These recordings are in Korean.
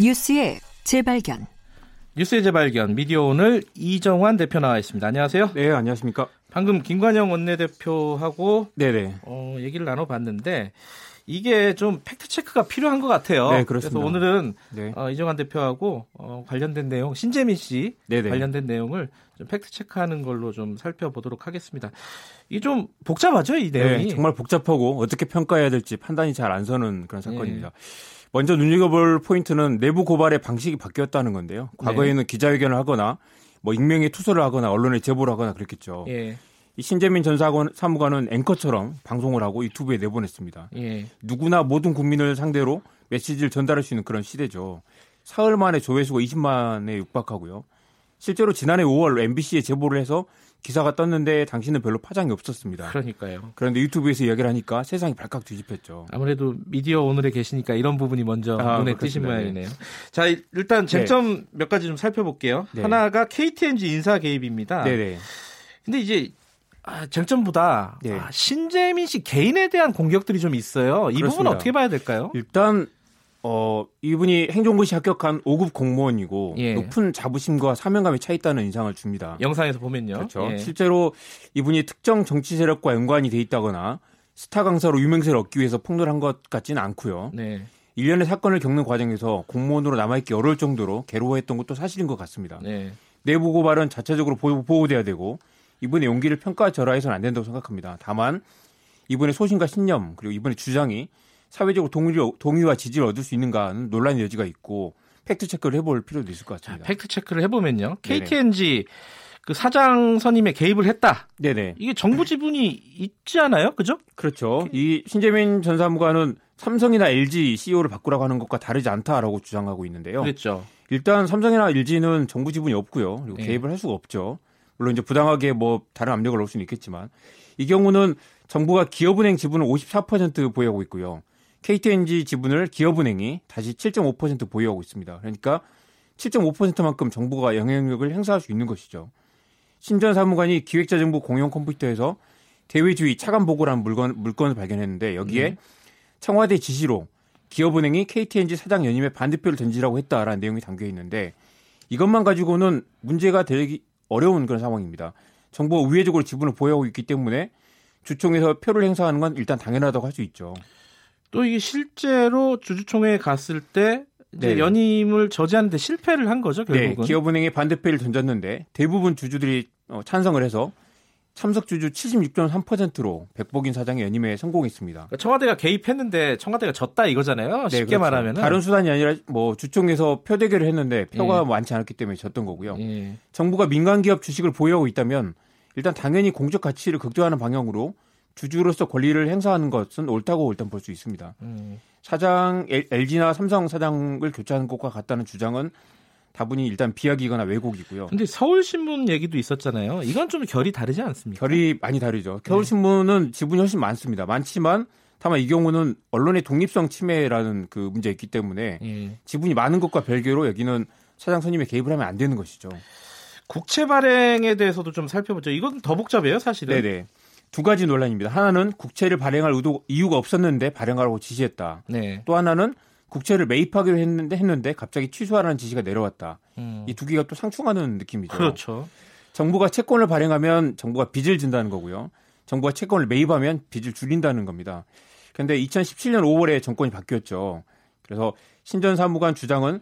뉴스의 재발견. 뉴스의 재발견 미디어 오늘 이정환 대표 나와 있습니다. 안녕하세요. 네, 안녕하십니까. 방금 김관영 원내대표하고 네네. 어, 얘기를 나눠봤는데 이게 좀 fact check가 필요한 것 같아요. 네, 그렇습니다. 그래서 오늘은 네. 어, 이정환 대표하고 어, 관련된 내용, 신재민 씨 네네. 관련된 내용을 좀 fact check하는 걸로 좀 살펴보도록 하겠습니다. 이게 좀 복잡하죠, 이 내용이. 네, 정말 복잡하고 어떻게 평가해야 될지 판단이 잘 안 서는 그런 네. 사건입니다. 먼저 눈여겨볼 포인트는 내부 고발의 방식이 바뀌었다는 건데요. 과거에는 기자회견을 하거나 뭐 익명의 투서를 하거나 언론에 제보를 하거나 그랬겠죠. 예, 이 신재민 전 사관- 사무관은 앵커처럼 방송을 하고 유튜브에 내보냈습니다. 예. 누구나 모든 국민을 상대로 메시지를 전달할 수 있는 그런 시대죠. 사흘 만에 조회수가 20만에 육박하고요. 실제로 지난해 5월 MBC에 제보를 해서 기사가 떴는데 당시는 별로 파장이 없었습니다. 그러니까요. 그런데 유튜브에서 이야기를 하니까 세상이 발칵 뒤집혔죠. 아무래도 미디어 오늘에 계시니까 이런 부분이 먼저 아, 눈에. 띄신 모양이네요. 자, 일단 쟁점 몇 가지 좀 살펴볼게요. 네. 하나가 KTNG 인사 개입입니다. 네네. 근데 이제 아, 쟁점보다 네. 아, 신재민 씨 개인에 대한 공격들이 좀 있어요. 이 부분 그렇습니다. 어떻게 봐야 될까요? 일단 어 이분이 행정고시 합격한 5급 공무원이고 예. 높은 자부심과 사명감에 차 있다는 인상을 줍니다. 영상에서 보면요. 그렇죠. 예. 실제로 이분이 특정 정치 세력과 연관이 돼 있다거나 스타 강사로 유명세를 얻기 위해서 폭로한 것 같지는 않고요. 네. 일련의 사건을 겪는 과정에서 공무원으로 남아있기 어려울 정도로 괴로워했던 것도 사실인 것 같습니다. 네. 내부 고발은 자체적으로 보호- 보호돼야 되고 이분의 용기를 평가절하해서는 안 된다고 생각합니다. 다만 이분의 소신과 신념 그리고 이분의 주장이 사회적으로 동의, 동의와 지지를 얻을 수 있는가는 논란의 여지가 있고 fact check를 해볼 필요도 있을 것 자, 같습니다. fact check를 해보면요. 네네. KT&G 그 사장 선임에 개입을 했다. 네네. 이게 정부 지분이 있지 않아요? 그죠? 그렇죠. 이 신재민 전 사무관은 삼성이나 LG CEO를 바꾸라고 하는 것과 다르지 않다라고 주장하고 있는데요. 그랬죠. 일단 삼성이나 LG는 정부 지분이 없고요. 그리고 네. 개입을 할 수가 없죠. 물론 이제 부당하게 뭐 다른 압력을 넣을 수는 있겠지만 이 경우는 정부가 기업은행 지분을 54% 보유하고 있고요. KTNG 지분을 기업은행이 다시 7.5% 보유하고 있습니다. 그러니까 7.5%만큼 정부가 영향력을 행사할 수 있는 것이죠. 신전 사무관이 기획자정부 공용 컴퓨터에서 대외주의 차관 보고라는 물건, 물건을 발견했는데 여기에 청와대 지시로 기업은행이 KTNG 사장 연임에 반대표를 던지라고 했다라는 내용이 담겨 있는데 이것만 가지고는 문제가 되기 어려운 그런 상황입니다. 정부가 우회적으로 지분을 보유하고 있기 때문에 주총에서 표를 행사하는 건 일단 당연하다고 할 수 있죠. 또 이게 실제로 주주총회에 갔을 때 이제 네. 연임을 저지하는데 실패를 한 거죠, 네, 결국은. 기업은행에 반대표를 던졌는데 대부분 주주들이 어, 찬성을 해서 참석 주주 76.3%로 백복인 사장의 연임에 성공했습니다. 그러니까 청와대가 개입했는데 청와대가 졌다 이거잖아요. 네, 쉽게 그렇죠. 말하면은. 다른 수단이 아니라 뭐 주총에서 표 대결을 했는데 표가 예. 많지 않았기 때문에 졌던 거고요. 예. 정부가 민간 기업 주식을 보유하고 있다면 일단 당연히 공적 가치를 극대화하는 방향으로 주주로서 권리를 행사하는 것은 옳다고 일단 볼 수 있습니다. 음. 사장 LG나 삼성 사장을 교체하는 것과 같다는 주장은 다분히 일단 비약이거나 왜곡이고요. 근데 서울신문 얘기도 있었잖아요. 이건 좀 결이 다르지 않습니까? 결이 많이 다르죠. 겨울신문은 지분이 훨씬 많습니다. 많지만 다만 이 경우는 언론의 독립성 침해라는 그 문제가 있기 때문에 예. 지분이 많은 것과 별개로 여기는 사장 선임에 개입을 하면 안 되는 것이죠. 국채 발행에 대해서도 좀 살펴보죠. 이건 더 복잡해요, 사실은. 네네. 두 가지 논란입니다. 하나는 국채를 발행할 의도 이유가 없었는데 발행하라고 지시했다. 네. 또 하나는 국채를 매입하기로 했는데 했는데 갑자기 취소하라는 지시가 내려왔다. 음. 이두 개가 또 상충하는 느낌이죠. 그렇죠. 정부가 채권을 발행하면 정부가 빚을 진다는 거고요. 정부가 채권을 매입하면 빚을 줄인다는 겁니다. 그런데 2017년 5월에 정권이 바뀌었죠. 그래서 신전 사무관 주장은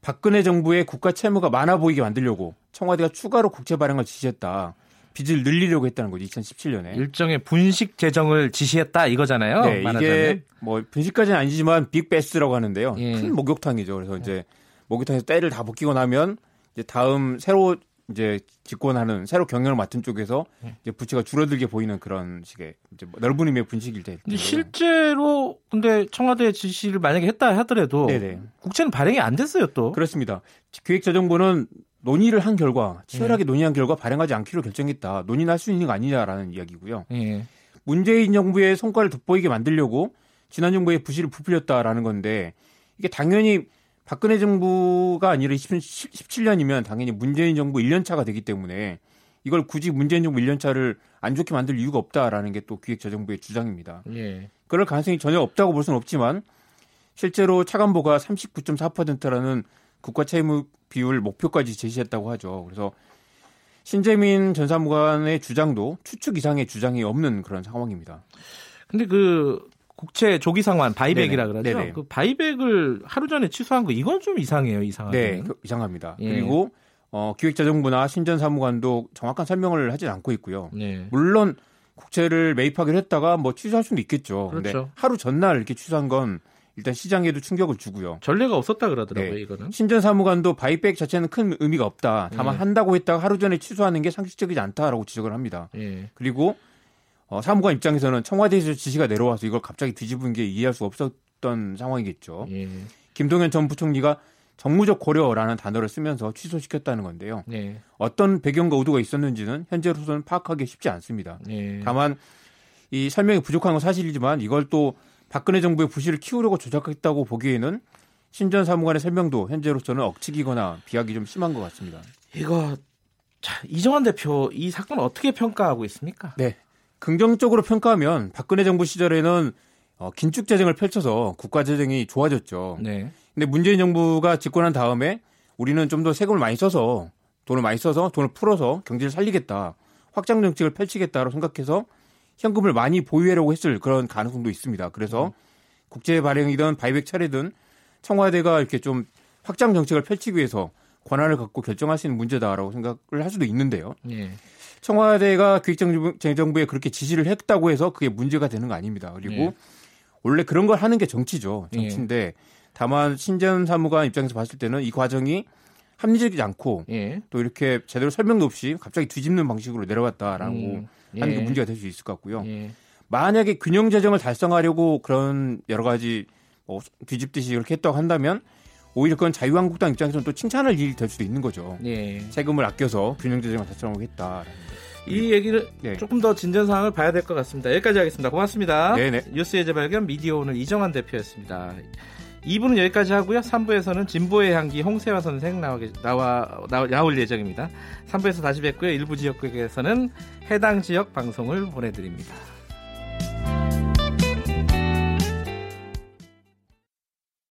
박근혜 정부의 국가 채무가 많아 보이게 만들려고 청와대가 추가로 국채 발행을 지시했다. 빚을 늘리려고 했다는 거죠. 2017년에. 일종의 분식 재정을 지시했다 이거잖아요. 네, 말하자면. 이게 뭐 분식까지는 아니지만 빅베스라고 하는데요. 예. 큰 목욕탕이죠. 그래서 이제 목욕탕에서 때를 다 벗기고 나면 이제 다음 새로 이제 집권하는 새로 경영을 맡은 쪽에서 예. 이제 부채가 줄어들게 보이는 그런 식의 이제 뭐 넓은 의미의 분식일 때. 근데 실제로 근데 청와대 지시를 만약에 했다 하더라도 네네. 국채는 발행이 안 됐어요 또. 그렇습니다. 기획재정부는 논의를 한 결과 예. 치열하게 논의한 결과 발행하지 않기로 결정했다. 논의는 할 수 있는 거 아니냐라는 이야기고요. 예. 문재인 정부의 성과를 돋보이게 만들려고 지난 정부의 부실을 부풀렸다라는 건데 이게 당연히 박근혜 정부가 아니라 17년이면 당연히 문재인 정부 1년 차가 되기 때문에 이걸 굳이 문재인 정부 1년차를 안 좋게 만들 이유가 없다라는 게 또 기획재정부의 주장입니다. 예. 그럴 가능성이 전혀 없다고 볼 수는 없지만 실제로 차관보가 39.4%라는 국가 채무 비율 목표까지 제시했다고 하죠. 그래서 신재민 전 사무관의 주장도 추측 이상의 주장이 없는 그런 상황입니다. 근데 그 국채 조기 상환 바이백이라 그러죠. 네네. 그 바이백을 하루 전에 취소한 거 이건 좀 이상해요. 이상하게. 네, 그 이상합니다. 예. 그리고 어, 기획자정부나 신전 사무관도 정확한 설명을 하지 않고 있고요. 네. 물론 국채를 매입하기로 했다가 뭐 취소할 수는 있겠죠. 그런데 그렇죠. 하루 전날 이렇게 취소한 건 일단 시장에도 충격을 주고요. 전례가 없었다 그러더라고요, 네. 이거는. 신전 사무관도 바이백 자체는 큰 의미가 없다. 다만 네. 한다고 했다가 하루 전에 취소하는 게 상식적이지 않다라고 지적을 합니다. 네. 그리고 어, 사무관 입장에서는 청와대에서 지시가 내려와서 이걸 갑자기 뒤집은 게 이해할 수 없었던 상황이겠죠. 예. 김동연 전 부총리가 정무적 고려라는 단어를 쓰면서 취소시켰다는 건데요. 네. 어떤 배경과 의도가 있었는지는 현재로서는 파악하기 쉽지 않습니다. 네. 다만 이 설명이 부족한 건 사실이지만 이걸 또 박근혜 정부의 부실을 키우려고 조작했다고 보기에는 신전 사무관의 설명도 현재로서는 억측이거나 비약이 좀 심한 것 같습니다. 이거 자, 이정환 대표 이 사건 어떻게 평가하고 있습니까? 네. 긍정적으로 평가하면 박근혜 정부 시절에는 어, 긴축 재정을 펼쳐서 국가 재정이 좋아졌죠. 네. 근데 문재인 정부가 집권한 다음에 우리는 좀 더 세금을 많이 써서 돈을 많이 써서 돈을 풀어서 경제를 살리겠다. 확장 정책을 펼치겠다고 생각해서 현금을 많이 보유하려고 했을 그런 가능성도 있습니다. 그래서 음. 국제 발행이든 바이백 차례든 청와대가 이렇게 좀 확장 정책을 펼치기 위해서 권한을 갖고 결정할 수 있는 문제다라고 생각을 할 수도 있는데요. 예. 청와대가 기획재정부에 그렇게 지시를 했다고 해서 그게 문제가 되는 거 아닙니다. 그리고 예. 원래 그런 걸 하는 게 정치죠. 정치인데 예. 다만 신전 사무관 입장에서 봤을 때는 이 과정이 합리적이지 않고 예. 또 이렇게 제대로 설명도 없이 갑자기 뒤집는 방식으로 내려왔다라고 음. 예. 하는 게 문제가 될 수 있을 것 같고요. 예. 만약에 균형 재정을 달성하려고 그런 여러 가지 뭐 뒤집듯이 이렇게 했다고 한다면 오히려 그건 자유한국당 입장에서는 또 칭찬할 일이 될 수도 있는 거죠. 예. 세금을 아껴서 균형 재정을 달성하고 했다라는 이 얘기를 네. 조금 더 진전 사항을 봐야 될 것 같습니다. 여기까지 하겠습니다. 고맙습니다. 네네. 뉴스의 재발견 미디어 오늘 이정환 대표였습니다. 2부는 여기까지 하고요. 3부에서는 진보의 향기 홍세화 선생 나와, 나, 나올 예정입니다. 3부에서 다시 뵙고요. 일부 지역국에서는 해당 지역 방송을 보내드립니다.